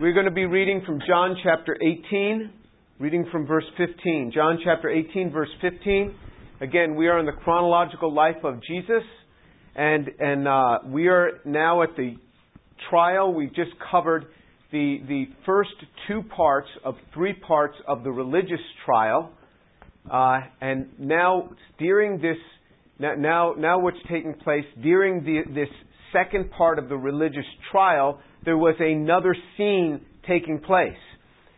We're going to be reading from John chapter 18, reading from verse 15. John chapter 18, verse 15. Again, we are in the chronological life of Jesus, and, and uh, we are now at the trial. We've just covered the, the first two parts of three parts of the religious trial. Uh, and now, during this, now, now what's taking place during the, this second part of the religious trial, there was another scene taking place.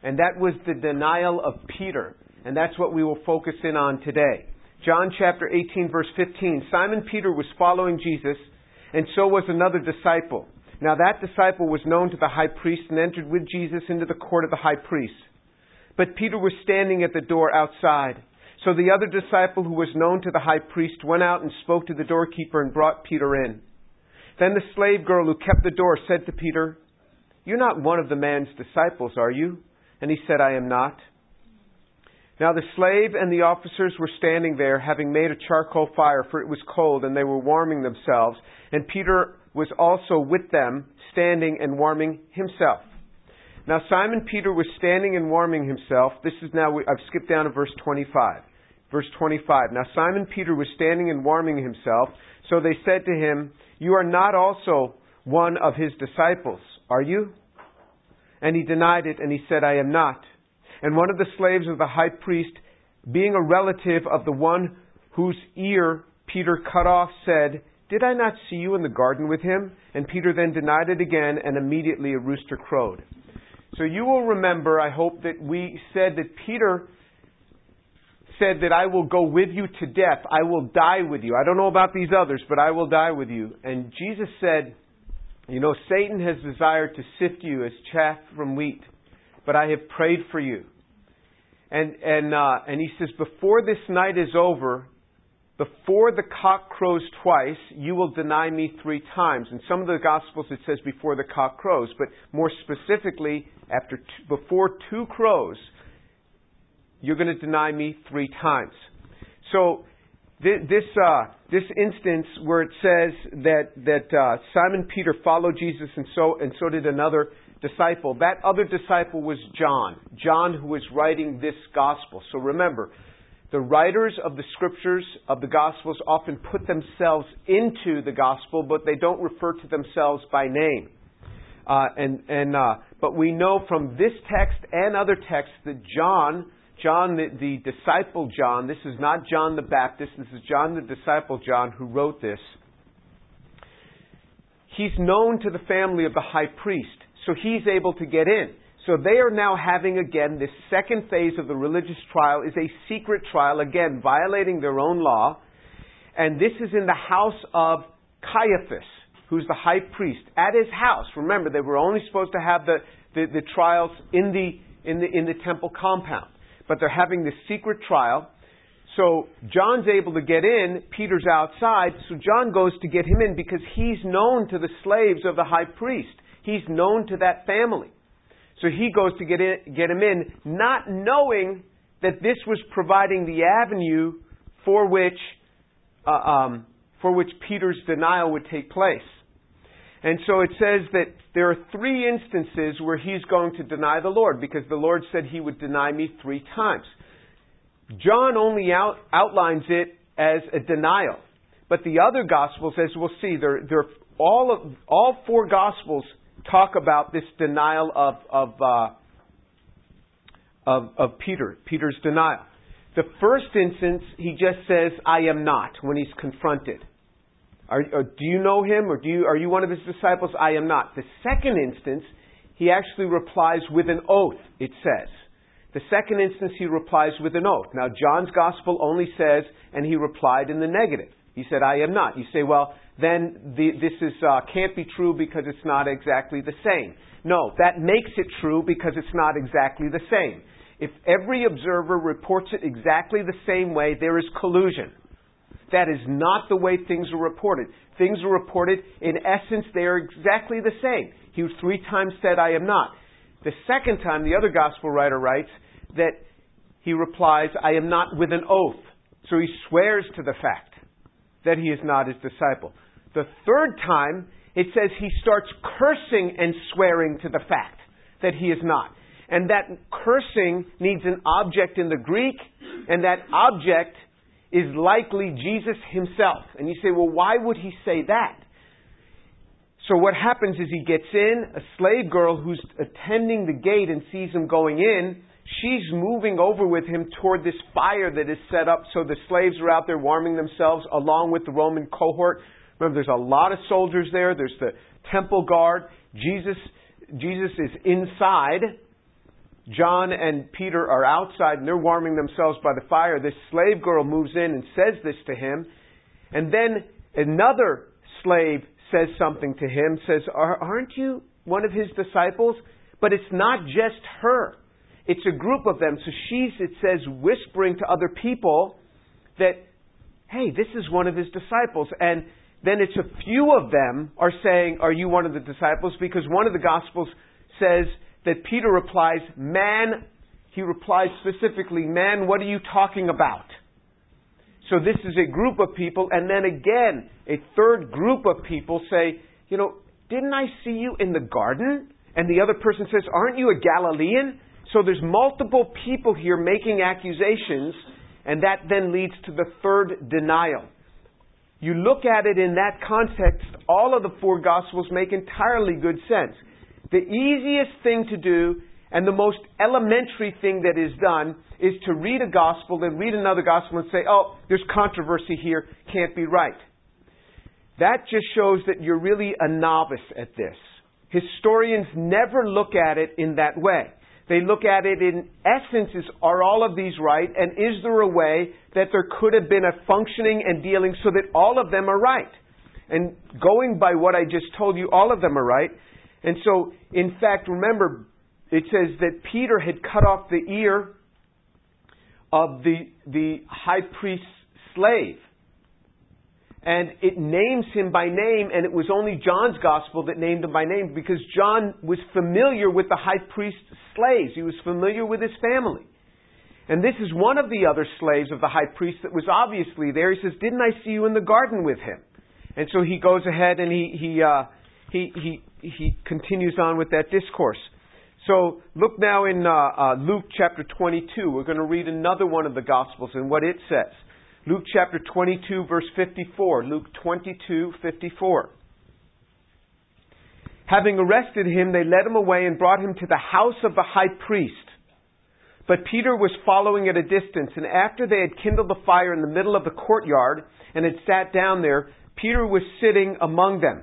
And that was the denial of Peter. And that's what we will focus in on today. John chapter 18, verse 15. Simon Peter was following Jesus, and so was another disciple. Now that disciple was known to the high priest and entered with Jesus into the court of the high priest. But Peter was standing at the door outside. So the other disciple who was known to the high priest went out and spoke to the doorkeeper and brought Peter in. Then the slave girl who kept the door said to Peter, You're not one of the man's disciples, are you? And he said, I am not. Now the slave and the officers were standing there, having made a charcoal fire, for it was cold, and they were warming themselves. And Peter was also with them, standing and warming himself. Now Simon Peter was standing and warming himself. This is now, I've skipped down to verse 25. Verse 25. Now Simon Peter was standing and warming himself. So they said to him, You are not also one of his disciples, are you? And he denied it, and he said, I am not. And one of the slaves of the high priest, being a relative of the one whose ear Peter cut off, said, Did I not see you in the garden with him? And Peter then denied it again, and immediately a rooster crowed. So you will remember, I hope, that we said that Peter said that I will go with you to death. I will die with you. I don't know about these others, but I will die with you. And Jesus said, You know, Satan has desired to sift you as chaff from wheat, but I have prayed for you. And, and, uh, and he says, Before this night is over, before the cock crows twice, you will deny me three times. In some of the Gospels it says before the cock crows, but more specifically, after t- before two crows, you're going to deny me three times. So this uh, this instance where it says that that uh, Simon Peter followed Jesus and so and so did another disciple. That other disciple was John. John who was writing this gospel. So remember, the writers of the scriptures of the gospels often put themselves into the gospel, but they don't refer to themselves by name. Uh, and and uh, but we know from this text and other texts that John John, the, the disciple John, this is not John the Baptist, this is John the disciple John who wrote this. He's known to the family of the high priest, so he's able to get in. So they are now having again this second phase of the religious trial is a secret trial, again violating their own law. And this is in the house of Caiaphas, who's the high priest, at his house. Remember, they were only supposed to have the, the, the trials in the, in, the, in the temple compound but they're having this secret trial. So John's able to get in, Peter's outside, so John goes to get him in because he's known to the slaves of the high priest. He's known to that family. So he goes to get, in, get him in, not knowing that this was providing the avenue for which, uh, um, for which Peter's denial would take place. And so it says that there are three instances where he's going to deny the Lord because the Lord said he would deny me three times. John only out, outlines it as a denial. But the other Gospels, as we'll see, they're, they're all, of, all four Gospels talk about this denial of, of, uh, of, of Peter, Peter's denial. The first instance, he just says, I am not, when he's confronted. Are, do you know him, or do you, are you one of his disciples? I am not. The second instance, he actually replies with an oath, it says. The second instance, he replies with an oath. Now, John's gospel only says, and he replied in the negative. He said, I am not. You say, well, then the, this is, uh, can't be true because it's not exactly the same. No, that makes it true because it's not exactly the same. If every observer reports it exactly the same way, there is collusion. That is not the way things are reported. Things are reported, in essence, they are exactly the same. He three times said, I am not. The second time, the other gospel writer writes that he replies, I am not with an oath. So he swears to the fact that he is not his disciple. The third time, it says he starts cursing and swearing to the fact that he is not. And that cursing needs an object in the Greek, and that object is likely Jesus himself. And you say, well, why would he say that? So what happens is he gets in, a slave girl who's attending the gate and sees him going in, she's moving over with him toward this fire that is set up so the slaves are out there warming themselves along with the Roman cohort. Remember, there's a lot of soldiers there. There's the temple guard. Jesus, Jesus is inside. John and Peter are outside and they're warming themselves by the fire. This slave girl moves in and says this to him. And then another slave says something to him, says, Aren't you one of his disciples? But it's not just her. It's a group of them. So she's, it says, whispering to other people that, hey, this is one of his disciples. And then it's a few of them are saying, Are you one of the disciples? Because one of the Gospels says that Peter replies, Man, he replies specifically, Man, what are you talking about? So this is a group of people, and then again, a third group of people say, You know, didn't I see you in the garden? And the other person says, Aren't you a Galilean? So there's multiple people here making accusations, and that then leads to the third denial. You look at it in that context, all of the four Gospels make entirely good sense. The easiest thing to do and the most elementary thing that is done is to read a gospel, then read another gospel and say, oh, there's controversy here, can't be right. That just shows that you're really a novice at this. Historians never look at it in that way. They look at it in essence is are all of these right and is there a way that there could have been a functioning and dealing so that all of them are right? And going by what I just told you, all of them are right. And so, in fact, remember, it says that Peter had cut off the ear of the, the high priest's slave. And it names him by name, and it was only John's gospel that named him by name because John was familiar with the high priest's slaves. He was familiar with his family. And this is one of the other slaves of the high priest that was obviously there. He says, Didn't I see you in the garden with him? And so he goes ahead and he, he, uh, he, he, he continues on with that discourse. So look now in uh, uh, Luke chapter 22. We're going to read another one of the Gospels and what it says. Luke chapter 22, verse 54. Luke 22, 54. Having arrested him, they led him away and brought him to the house of the high priest. But Peter was following at a distance, and after they had kindled the fire in the middle of the courtyard and had sat down there, Peter was sitting among them.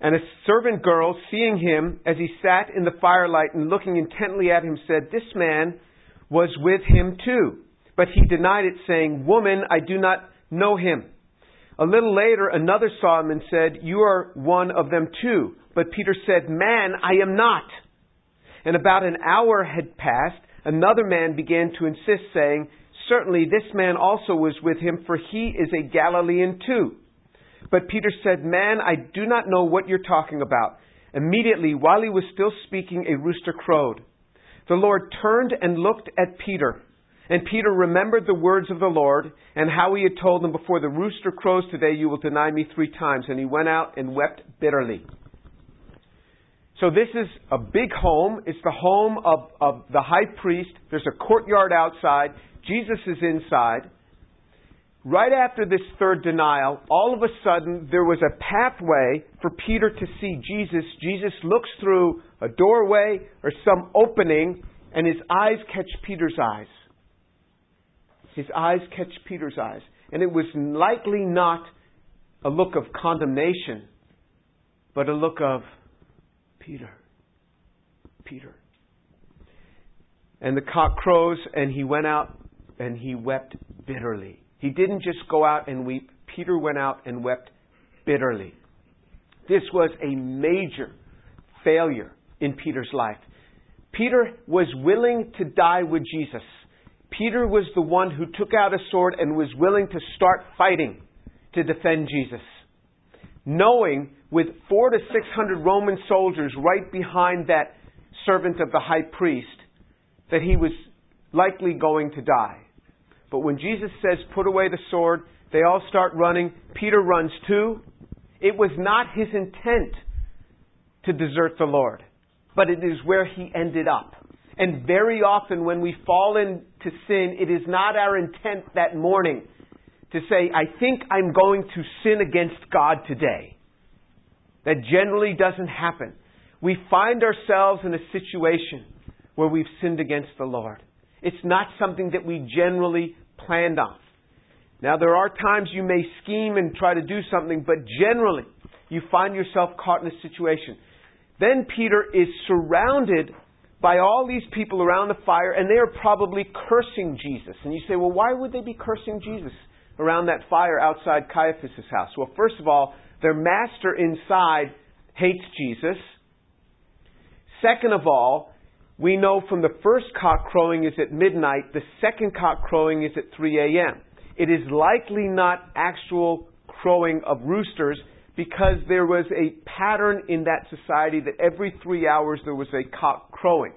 And a servant girl, seeing him as he sat in the firelight and looking intently at him, said, This man was with him too. But he denied it, saying, Woman, I do not know him. A little later, another saw him and said, You are one of them too. But Peter said, Man, I am not. And about an hour had passed. Another man began to insist, saying, Certainly this man also was with him, for he is a Galilean too. But Peter said, Man, I do not know what you're talking about. Immediately, while he was still speaking, a rooster crowed. The Lord turned and looked at Peter. And Peter remembered the words of the Lord and how he had told him, Before the rooster crows today, you will deny me three times. And he went out and wept bitterly. So this is a big home. It's the home of, of the high priest. There's a courtyard outside. Jesus is inside right after this third denial, all of a sudden there was a pathway for Peter to see Jesus. Jesus looks through a doorway or some opening, and his eyes catch Peter's eyes. His eyes catch Peter's eyes. And it was likely not a look of condemnation, but a look of Peter. Peter. And the cock crows, and he went out and he wept bitterly. He didn't just go out and weep. Peter went out and wept bitterly. This was a major failure in Peter's life. Peter was willing to die with Jesus. Peter was the one who took out a sword and was willing to start fighting to defend Jesus. Knowing with four to six hundred Roman soldiers right behind that servant of the high priest that he was likely going to die. But when Jesus says, put away the sword, they all start running. Peter runs too. It was not his intent to desert the Lord, but it is where he ended up. And very often when we fall into sin, it is not our intent that morning to say, I think I'm going to sin against God today. That generally doesn't happen. We find ourselves in a situation where we've sinned against the Lord. It's not something that we generally planned on. Now, there are times you may scheme and try to do something, but generally, you find yourself caught in a situation. Then Peter is surrounded by all these people around the fire, and they are probably cursing Jesus. And you say, well, why would they be cursing Jesus around that fire outside Caiaphas' house? Well, first of all, their master inside hates Jesus. Second of all, we know from the first cock crowing is at midnight, the second cock crowing is at 3 a.m. It is likely not actual crowing of roosters because there was a pattern in that society that every three hours there was a cock crowing.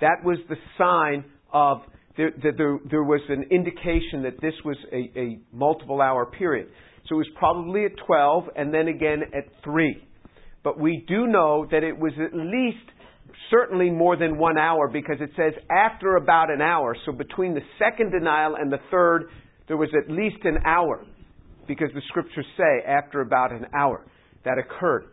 That was the sign of there, there, there, was an indication that this was a, a multiple hour period. So it was probably at 12 and then again at 3. But we do know that it was at least certainly more than one hour because it says after about an hour. So between the second denial and the third, there was at least an hour because the scriptures say after about an hour that occurred.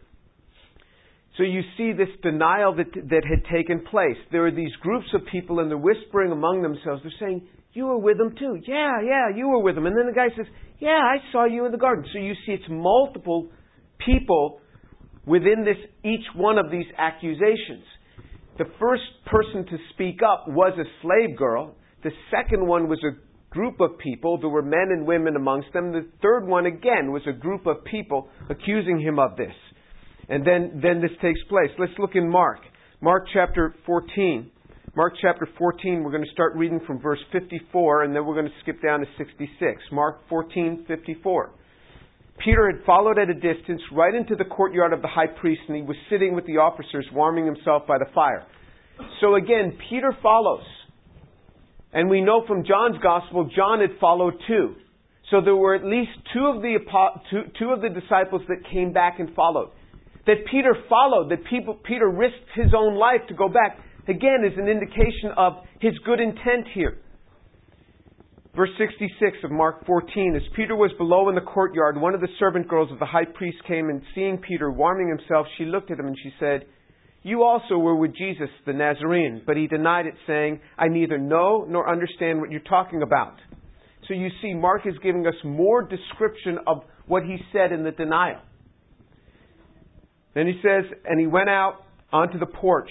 So you see this denial that, that had taken place. There are these groups of people and they're whispering among themselves. They're saying, You were with them too. Yeah, yeah, you were with them. And then the guy says, Yeah, I saw you in the garden. So you see it's multiple people within this each one of these accusations. The first person to speak up was a slave girl. The second one was a group of people. There were men and women amongst them. The third one, again, was a group of people accusing him of this. And then, then this takes place. Let's look in Mark. Mark chapter 14. Mark chapter 14, we're going to start reading from verse 54, and then we're going to skip down to 66. Mark 14, 54. Peter had followed at a distance right into the courtyard of the high priest, and he was sitting with the officers warming himself by the fire. So again, Peter follows. And we know from John's gospel, John had followed too. So there were at least two of the, two, two of the disciples that came back and followed. That Peter followed, that people, Peter risked his own life to go back, again is an indication of his good intent here. Verse 66 of Mark 14. As Peter was below in the courtyard, one of the servant girls of the high priest came and seeing Peter warming himself, she looked at him and she said, You also were with Jesus the Nazarene. But he denied it, saying, I neither know nor understand what you're talking about. So you see, Mark is giving us more description of what he said in the denial. Then he says, And he went out onto the porch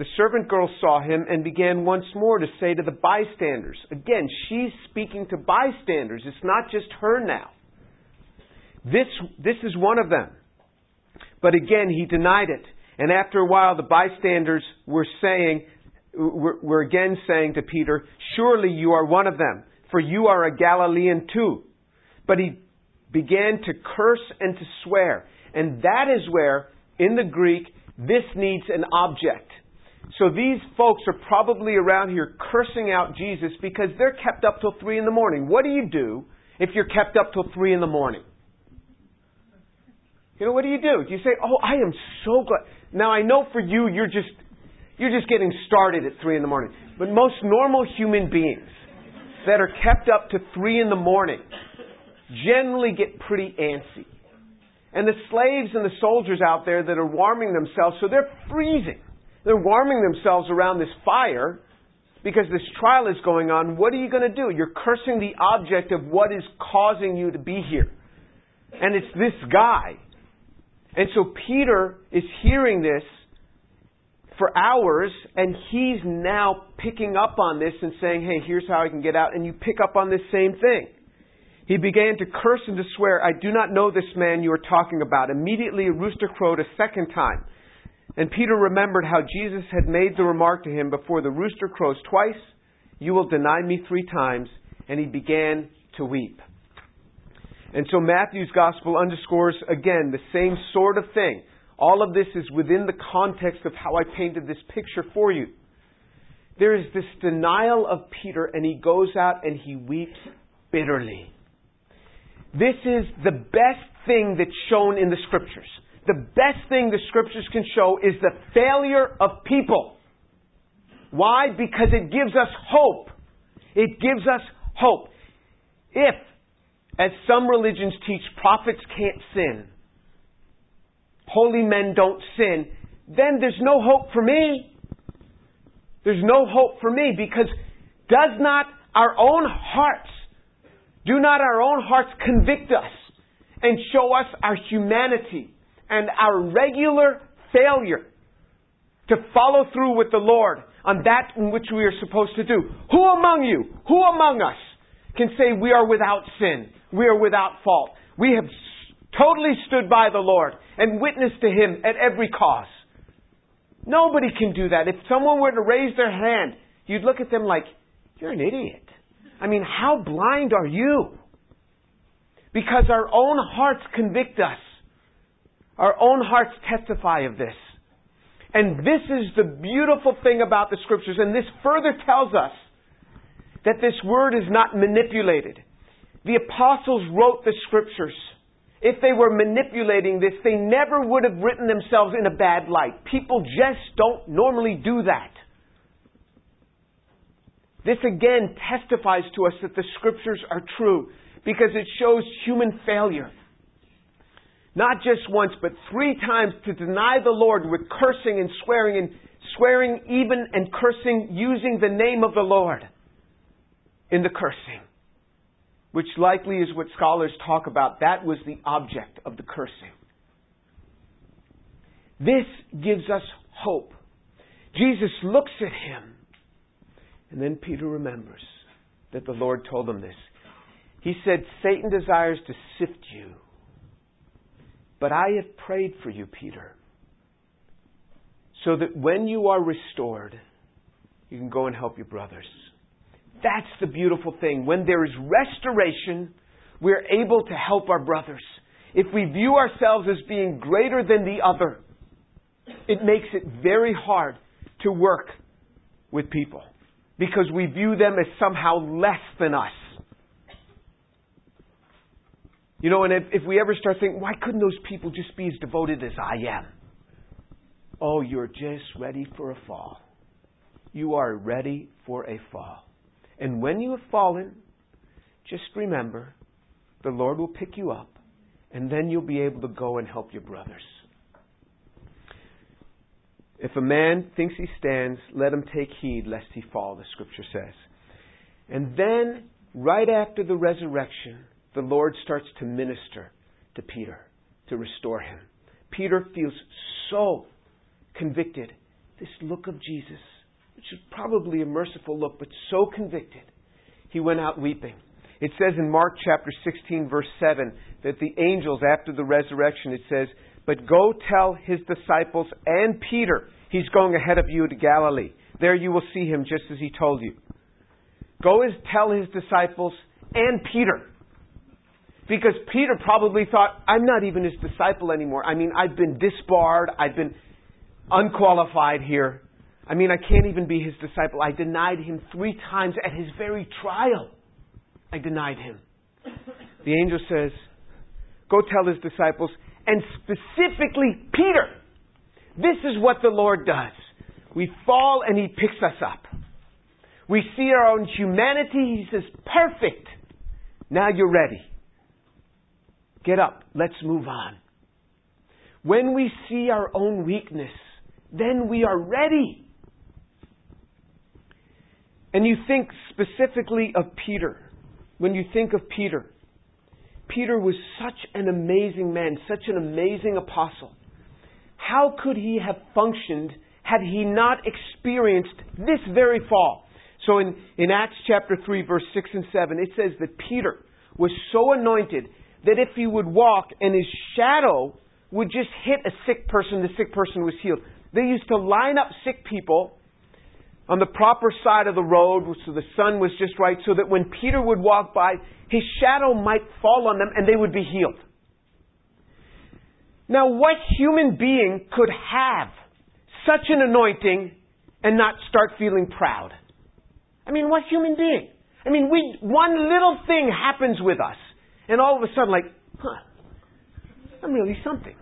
the servant girl saw him and began once more to say to the bystanders. Again, she's speaking to bystanders. It's not just her now. This, this is one of them. But again, he denied it. And after a while, the bystanders were saying, were, were again saying to Peter, Surely you are one of them, for you are a Galilean too. But he began to curse and to swear. And that is where, in the Greek, this needs an object. So these folks are probably around here cursing out Jesus because they're kept up till 3 in the morning. What do you do if you're kept up till 3 in the morning? You know, what do you do? Do you say, Oh, I am so glad. Now, I know for you, you're just, you're just getting started at 3 in the morning. But most normal human beings that are kept up to 3 in the morning generally get pretty antsy. And the slaves and the soldiers out there that are warming themselves, so they're freezing. They're warming themselves around this fire because this trial is going on. What are you going to do? You're cursing the object of what is causing you to be here. And it's this guy. And so Peter is hearing this for hours, and he's now picking up on this and saying, Hey, here's how I can get out. And you pick up on this same thing. He began to curse and to swear, I do not know this man you are talking about. Immediately a rooster crowed a second time. And Peter remembered how Jesus had made the remark to him before the rooster crows twice, You will deny me three times. And he began to weep. And so Matthew's gospel underscores again the same sort of thing. All of this is within the context of how I painted this picture for you. There is this denial of Peter, and he goes out and he weeps bitterly. This is the best thing that's shown in the scriptures. The best thing the scriptures can show is the failure of people. Why? Because it gives us hope. It gives us hope. If, as some religions teach, prophets can't sin, holy men don't sin, then there's no hope for me. There's no hope for me because does not our own hearts, do not our own hearts convict us and show us our humanity and our regular failure to follow through with the Lord on that in which we are supposed to do? Who among you, who among us can say we are without sin, we are without fault? We have totally stood by the Lord and witnessed to Him at every cause. Nobody can do that. If someone were to raise their hand, you'd look at them like, you're an idiot. I mean, how blind are you? Because our own hearts convict us. Our own hearts testify of this. And this is the beautiful thing about the scriptures. And this further tells us that this word is not manipulated. The apostles wrote the scriptures if they were manipulating this, they never would have written themselves in a bad light. People just don't normally do that. This again testifies to us that the scriptures are true because it shows human failure. Not just once, but three times to deny the Lord with cursing and swearing and swearing even and cursing using the name of the Lord in the cursing which likely is what scholars talk about. That was the object of the cursing. This gives us hope. Jesus looks at him, and then Peter remembers that the Lord told him this. He said, Satan desires to sift you, but I have prayed for you, Peter, so that when you are restored, you can go and help your brothers. That's the beautiful thing. When there is restoration, we're able to help our brothers. If we view ourselves as being greater than the other, it makes it very hard to work with people because we view them as somehow less than us. You know, and if, if, we ever start thinking, why couldn't those people just be as devoted as I am? Oh, you're just ready for a fall. You are ready for a fall. And when you have fallen, just remember the Lord will pick you up, and then you'll be able to go and help your brothers. If a man thinks he stands, let him take heed lest he fall, the scripture says. And then, right after the resurrection, the Lord starts to minister to Peter, to restore him. Peter feels so convicted. This look of Jesus which is probably a merciful look, but so convicted, he went out weeping. It says in Mark chapter 16, verse 7, that the angels, after the resurrection, it says, But go tell his disciples and Peter, he's going ahead of you to Galilee. There you will see him just as he told you. Go and tell his disciples and Peter. Because Peter probably thought, I'm not even his disciple anymore. I mean, I've been disbarred, I've been unqualified here. I mean, I can't even be his disciple. I denied him three times at his very trial. I denied him. The angel says, Go tell his disciples, and specifically Peter. This is what the Lord does. We fall and he picks us up. We see our own humanity. He says, Perfect. Now you're ready. Get up. Let's move on. When we see our own weakness, then we are ready. And you think specifically of Peter. When you think of Peter, Peter was such an amazing man, such an amazing apostle. How could he have functioned had he not experienced this very fall? So in, in Acts chapter 3, verse 6 and 7, it says that Peter was so anointed that if he would walk and his shadow would just hit a sick person, the sick person was healed. They used to line up sick people on the proper side of the road so the sun was just right so that when Peter would walk by, his shadow might fall on them and they would be healed. Now, what human being could have such an anointing and not start feeling proud? I mean, what human being? I mean, we, one little thing happens with us And all of a sudden, like, huh, I'm really something.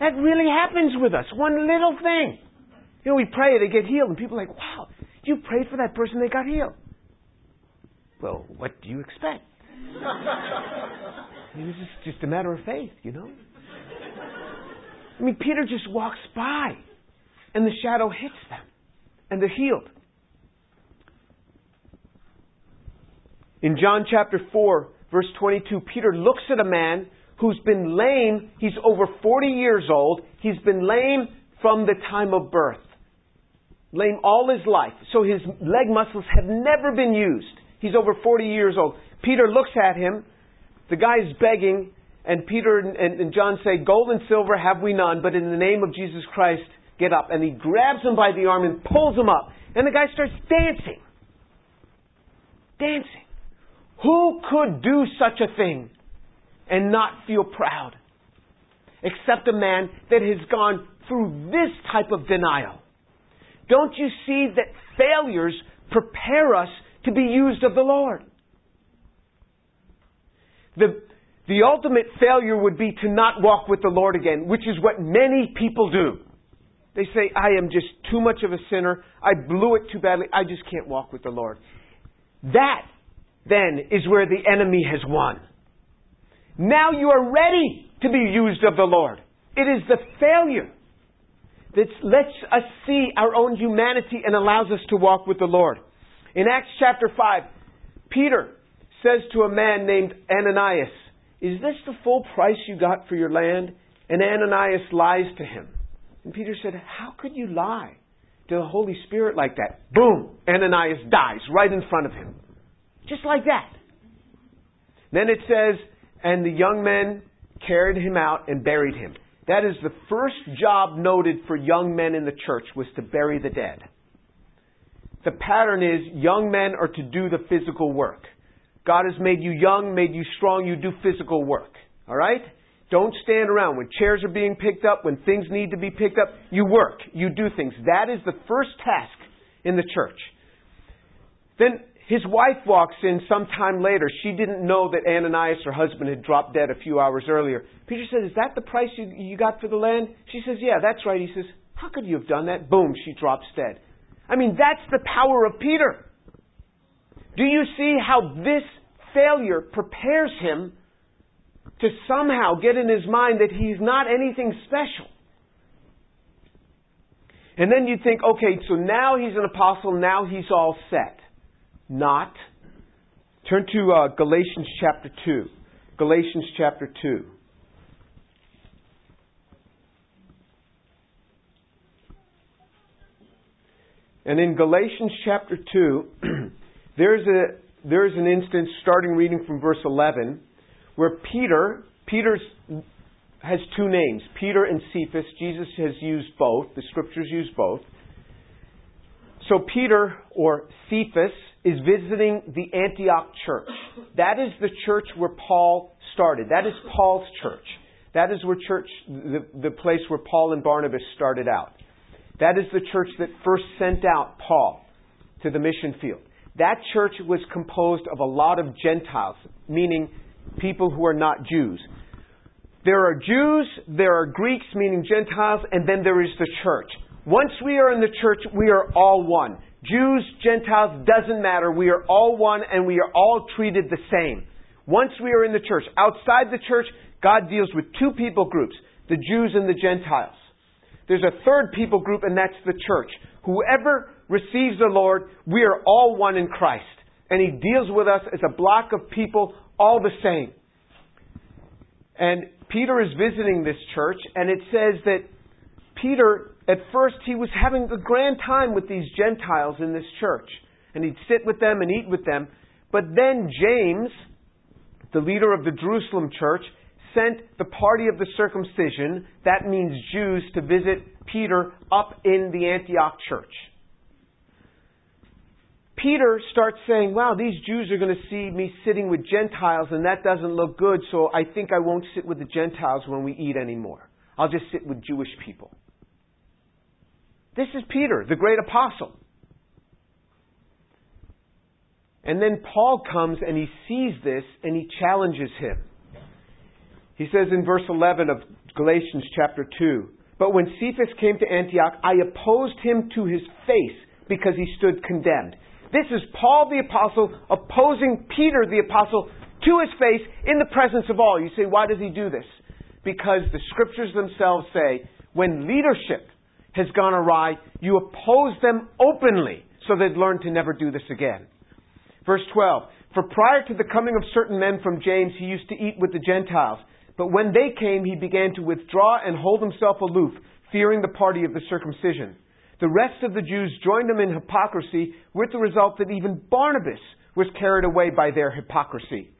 that really happens with us. One little thing. You know, we pray, they get healed, and people are like, wow, you prayed for that person, they got healed. Well, what do you expect? I mean, it's just a matter of faith, you know? I mean, Peter just walks by, and the shadow hits them, and they're healed. In John chapter 4, verse 22, Peter looks at a man who's been lame. He's over 40 years old. He's been lame from the time of birth. Lame all his life. So his leg muscles have never been used. He's over 40 years old. Peter looks at him. The guy is begging, and Peter and, and John say, Gold and silver have we none, but in the name of Jesus Christ, get up. And he grabs him by the arm and pulls him up. And the guy starts dancing. Dancing. Who could do such a thing and not feel proud? Except a man that has gone through this type of denial. Don't you see that failures prepare us to be used of the Lord? The, the ultimate failure would be to not walk with the Lord again, which is what many people do. They say, I am just too much of a sinner. I blew it too badly. I just can't walk with the Lord. That then is where the enemy has won. Now you are ready to be used of the Lord. It is the failure that lets us see our own humanity and allows us to walk with the Lord. In Acts chapter 5, Peter says to a man named Ananias, Is this the full price you got for your land? And Ananias lies to him. And Peter said, How could you lie to the Holy Spirit like that? Boom! Ananias dies right in front of him. Just like that. Then it says, and the young men carried him out and buried him. That is the first job noted for young men in the church was to bury the dead. The pattern is young men are to do the physical work. God has made you young, made you strong, you do physical work. All right? Don't stand around. When chairs are being picked up, when things need to be picked up, you work. You do things. That is the first task in the church. Then his wife walks in sometime later. She didn't know that Ananias, her husband, had dropped dead a few hours earlier. Peter says, Is that the price you, you got for the land? She says, Yeah, that's right. He says, How could you have done that? Boom, she drops dead. I mean, that's the power of Peter. Do you see how this failure prepares him to somehow get in his mind that he's not anything special? And then you think, okay, so now he's an apostle, now he's all set not. Turn to uh, Galatians chapter 2. Galatians chapter 2. And in Galatians chapter 2, there's, a, there's an instance, starting reading from verse 11, where Peter, Peter has two names, Peter and Cephas. Jesus has used both. The scriptures use both. So Peter, or Cephas, is visiting the Antioch church. That is the church where Paul started. That is Paul's church. That is where church, the, the place where Paul and Barnabas started out. That is the church that first sent out Paul to the mission field. That church was composed of a lot of Gentiles, meaning people who are not Jews. There are Jews, there are Greeks, meaning Gentiles, and then there is the church. Once we are in the church, we are all one. Jews, Gentiles, doesn't matter. We are all one and we are all treated the same. Once we are in the church, outside the church, God deals with two people groups, the Jews and the Gentiles. There's a third people group and that's the church. Whoever receives the Lord, we are all one in Christ. And He deals with us as a block of people, all the same. And Peter is visiting this church and it says that Peter, at first, he was having a grand time with these Gentiles in this church. And he'd sit with them and eat with them. But then James, the leader of the Jerusalem church, sent the party of the circumcision, that means Jews, to visit Peter up in the Antioch church. Peter starts saying, Wow, these Jews are going to see me sitting with Gentiles, and that doesn't look good, so I think I won't sit with the Gentiles when we eat anymore. I'll just sit with Jewish people. This is Peter, the great apostle. And then Paul comes and he sees this and he challenges him. He says in verse 11 of Galatians chapter 2 But when Cephas came to Antioch, I opposed him to his face because he stood condemned. This is Paul the apostle opposing Peter the apostle to his face in the presence of all. You say, why does he do this? Because the scriptures themselves say when leadership has gone awry, you oppose them openly so they'd learn to never do this again. Verse 12 For prior to the coming of certain men from James, he used to eat with the Gentiles. But when they came, he began to withdraw and hold himself aloof, fearing the party of the circumcision. The rest of the Jews joined him in hypocrisy, with the result that even Barnabas was carried away by their hypocrisy.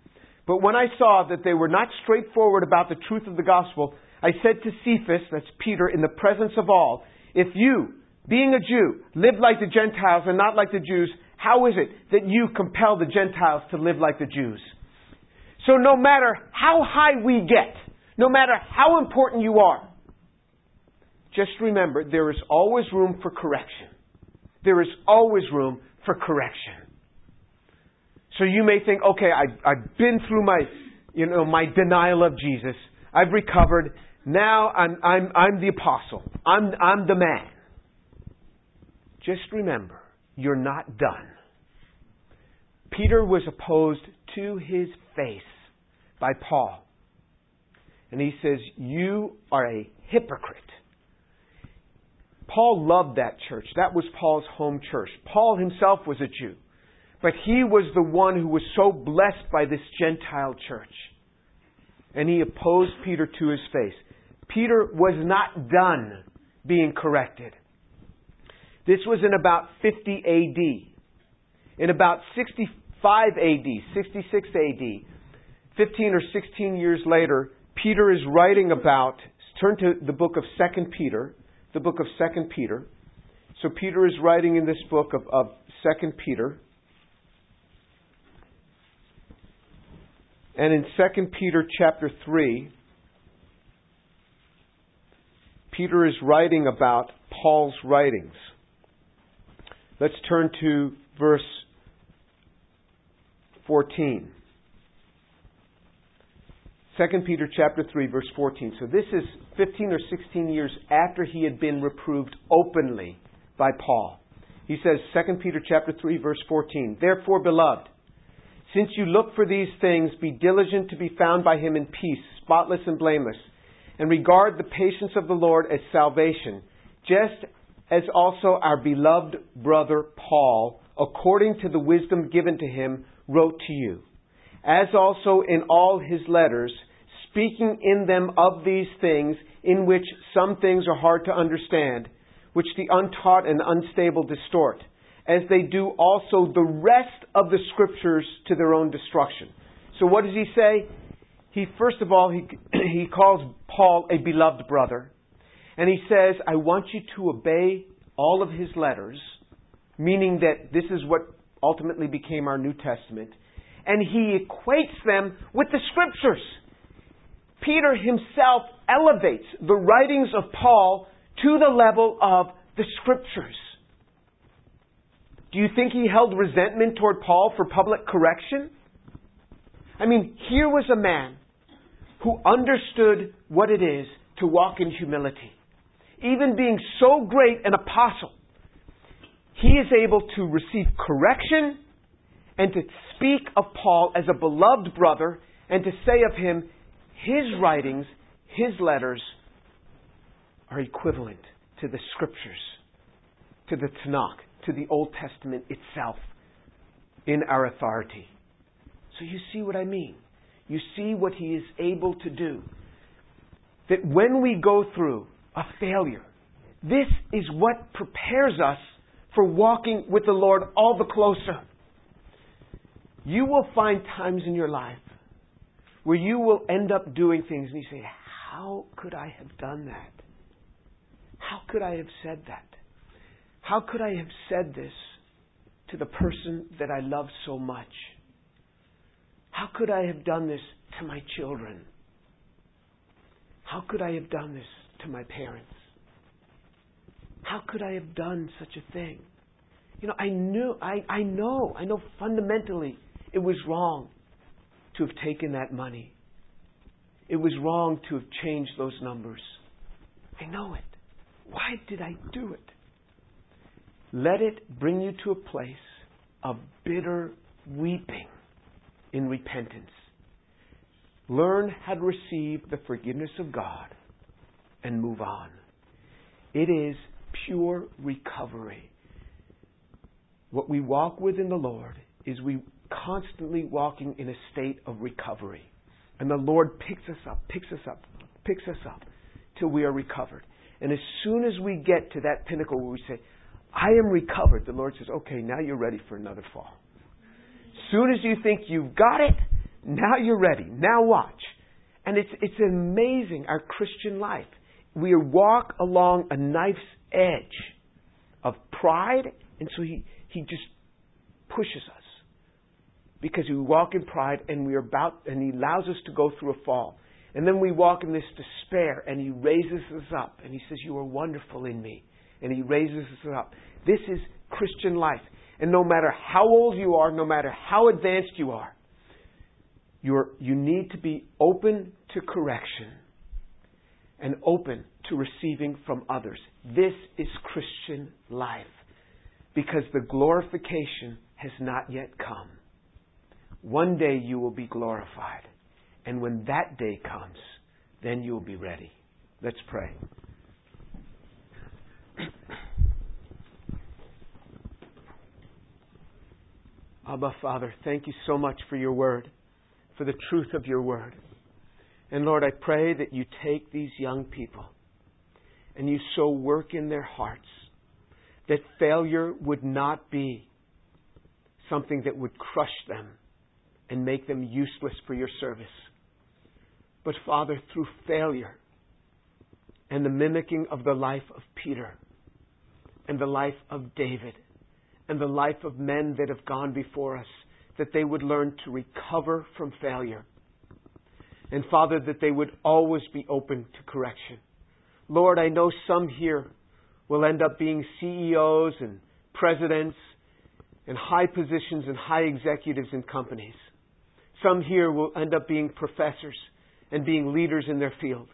But when I saw that they were not straightforward about the truth of the gospel, I said to Cephas, that's Peter, in the presence of all, if you, being a Jew, live like the Gentiles and not like the Jews, how is it that you compel the Gentiles to live like the Jews? So no matter how high we get, no matter how important you are, just remember there is always room for correction. There is always room for correction. So you may think, okay, I, I've been through my, you know, my denial of Jesus. I've recovered. Now I'm, I'm, I'm the apostle. I'm, I'm the man. Just remember, you're not done. Peter was opposed to his face by Paul. And he says, You are a hypocrite. Paul loved that church. That was Paul's home church. Paul himself was a Jew. But he was the one who was so blessed by this Gentile church. And he opposed Peter to his face. Peter was not done being corrected. This was in about 50 AD. In about 65 AD, 66 AD, 15 or 16 years later, Peter is writing about, turn to the book of 2 Peter, the book of 2 Peter. So Peter is writing in this book of, of 2 Peter. And in 2 Peter chapter 3, Peter is writing about Paul's writings. Let's turn to verse 14. 2 Peter chapter 3 verse 14. So this is 15 or 16 years after he had been reproved openly by Paul. He says 2 Peter chapter 3 verse 14. Therefore beloved, since you look for these things, be diligent to be found by him in peace, spotless and blameless, and regard the patience of the Lord as salvation, just as also our beloved brother Paul, according to the wisdom given to him, wrote to you. As also in all his letters, speaking in them of these things, in which some things are hard to understand, which the untaught and unstable distort, as they do also the rest of the scriptures to their own destruction. So what does he say? He first of all he he calls Paul a beloved brother, and he says, "I want you to obey all of his letters," meaning that this is what ultimately became our New Testament, and he equates them with the scriptures. Peter himself elevates the writings of Paul to the level of the scriptures. Do you think he held resentment toward Paul for public correction? I mean, here was a man who understood what it is to walk in humility. Even being so great an apostle, he is able to receive correction and to speak of Paul as a beloved brother and to say of him, his writings, his letters, are equivalent to the scriptures, to the Tanakh, to the Old Testament itself in our authority. So you see what I mean. You see what he is able to do. That when we go through a failure, this is what prepares us for walking with the Lord all the closer. You will find times in your life where you will end up doing things and you say, How could I have done that? How could I have said that? How could I have said this to the person that I love so much? How could I have done this to my children? How could I have done this to my parents? How could I have done such a thing? You know, I knew, I, I know, I know fundamentally it was wrong to have taken that money. It was wrong to have changed those numbers. I know it. Why did I do it? Let it bring you to a place of bitter weeping in repentance. Learn how to receive the forgiveness of God and move on. It is pure recovery. What we walk with in the Lord is we constantly walking in a state of recovery. And the Lord picks us up, picks us up, picks us up till we are recovered. And as soon as we get to that pinnacle where we say, I am recovered, the Lord says, okay, now you're ready for another fall. Soon as you think you've got it, now you're ready. Now watch. And it's, it's amazing, our Christian life. We walk along a knife's edge of pride, and so he, he just pushes us. Because we walk in pride and we are about, and he allows us to go through a fall. And then we walk in this despair, and He raises us up, and He says, You are wonderful in me. And He raises us up. This is Christian life. And no matter how old you are, no matter how advanced you are, you're, you need to be open to correction and open to receiving from others. This is Christian life because the glorification has not yet come. One day you will be glorified. And when that day comes, then you'll be ready. Let's pray. Abba, Father, thank you so much for your word, for the truth of your word. And Lord, I pray that you take these young people and you so work in their hearts that failure would not be something that would crush them and make them useless for your service. But Father, through failure and the mimicking of the life of Peter and the life of David and the life of men that have gone before us, that they would learn to recover from failure. And Father, that they would always be open to correction. Lord, I know some here will end up being CEOs and presidents and high positions and high executives in companies. Some here will end up being professors and being leaders in their field.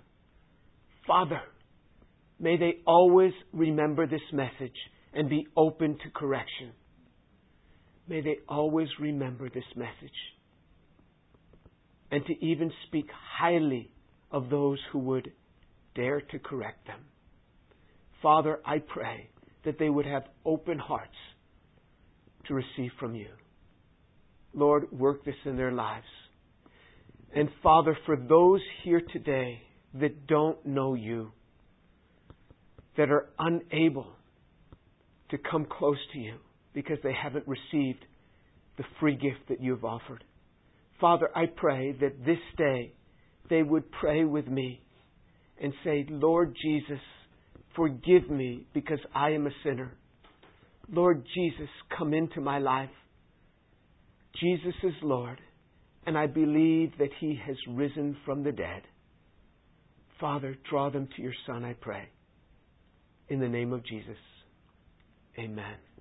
Father, may they always remember this message and be open to correction. May they always remember this message and to even speak highly of those who would dare to correct them. Father, I pray that they would have open hearts to receive from you. Lord, work this in their lives. And Father, for those here today that don't know you, that are unable to come close to you because they haven't received the free gift that you have offered. Father, I pray that this day they would pray with me and say, Lord Jesus, forgive me because I am a sinner. Lord Jesus, come into my life. Jesus is Lord and I believe that he has risen from the dead. Father, draw them to your Son, I pray. In the name of Jesus. Amen.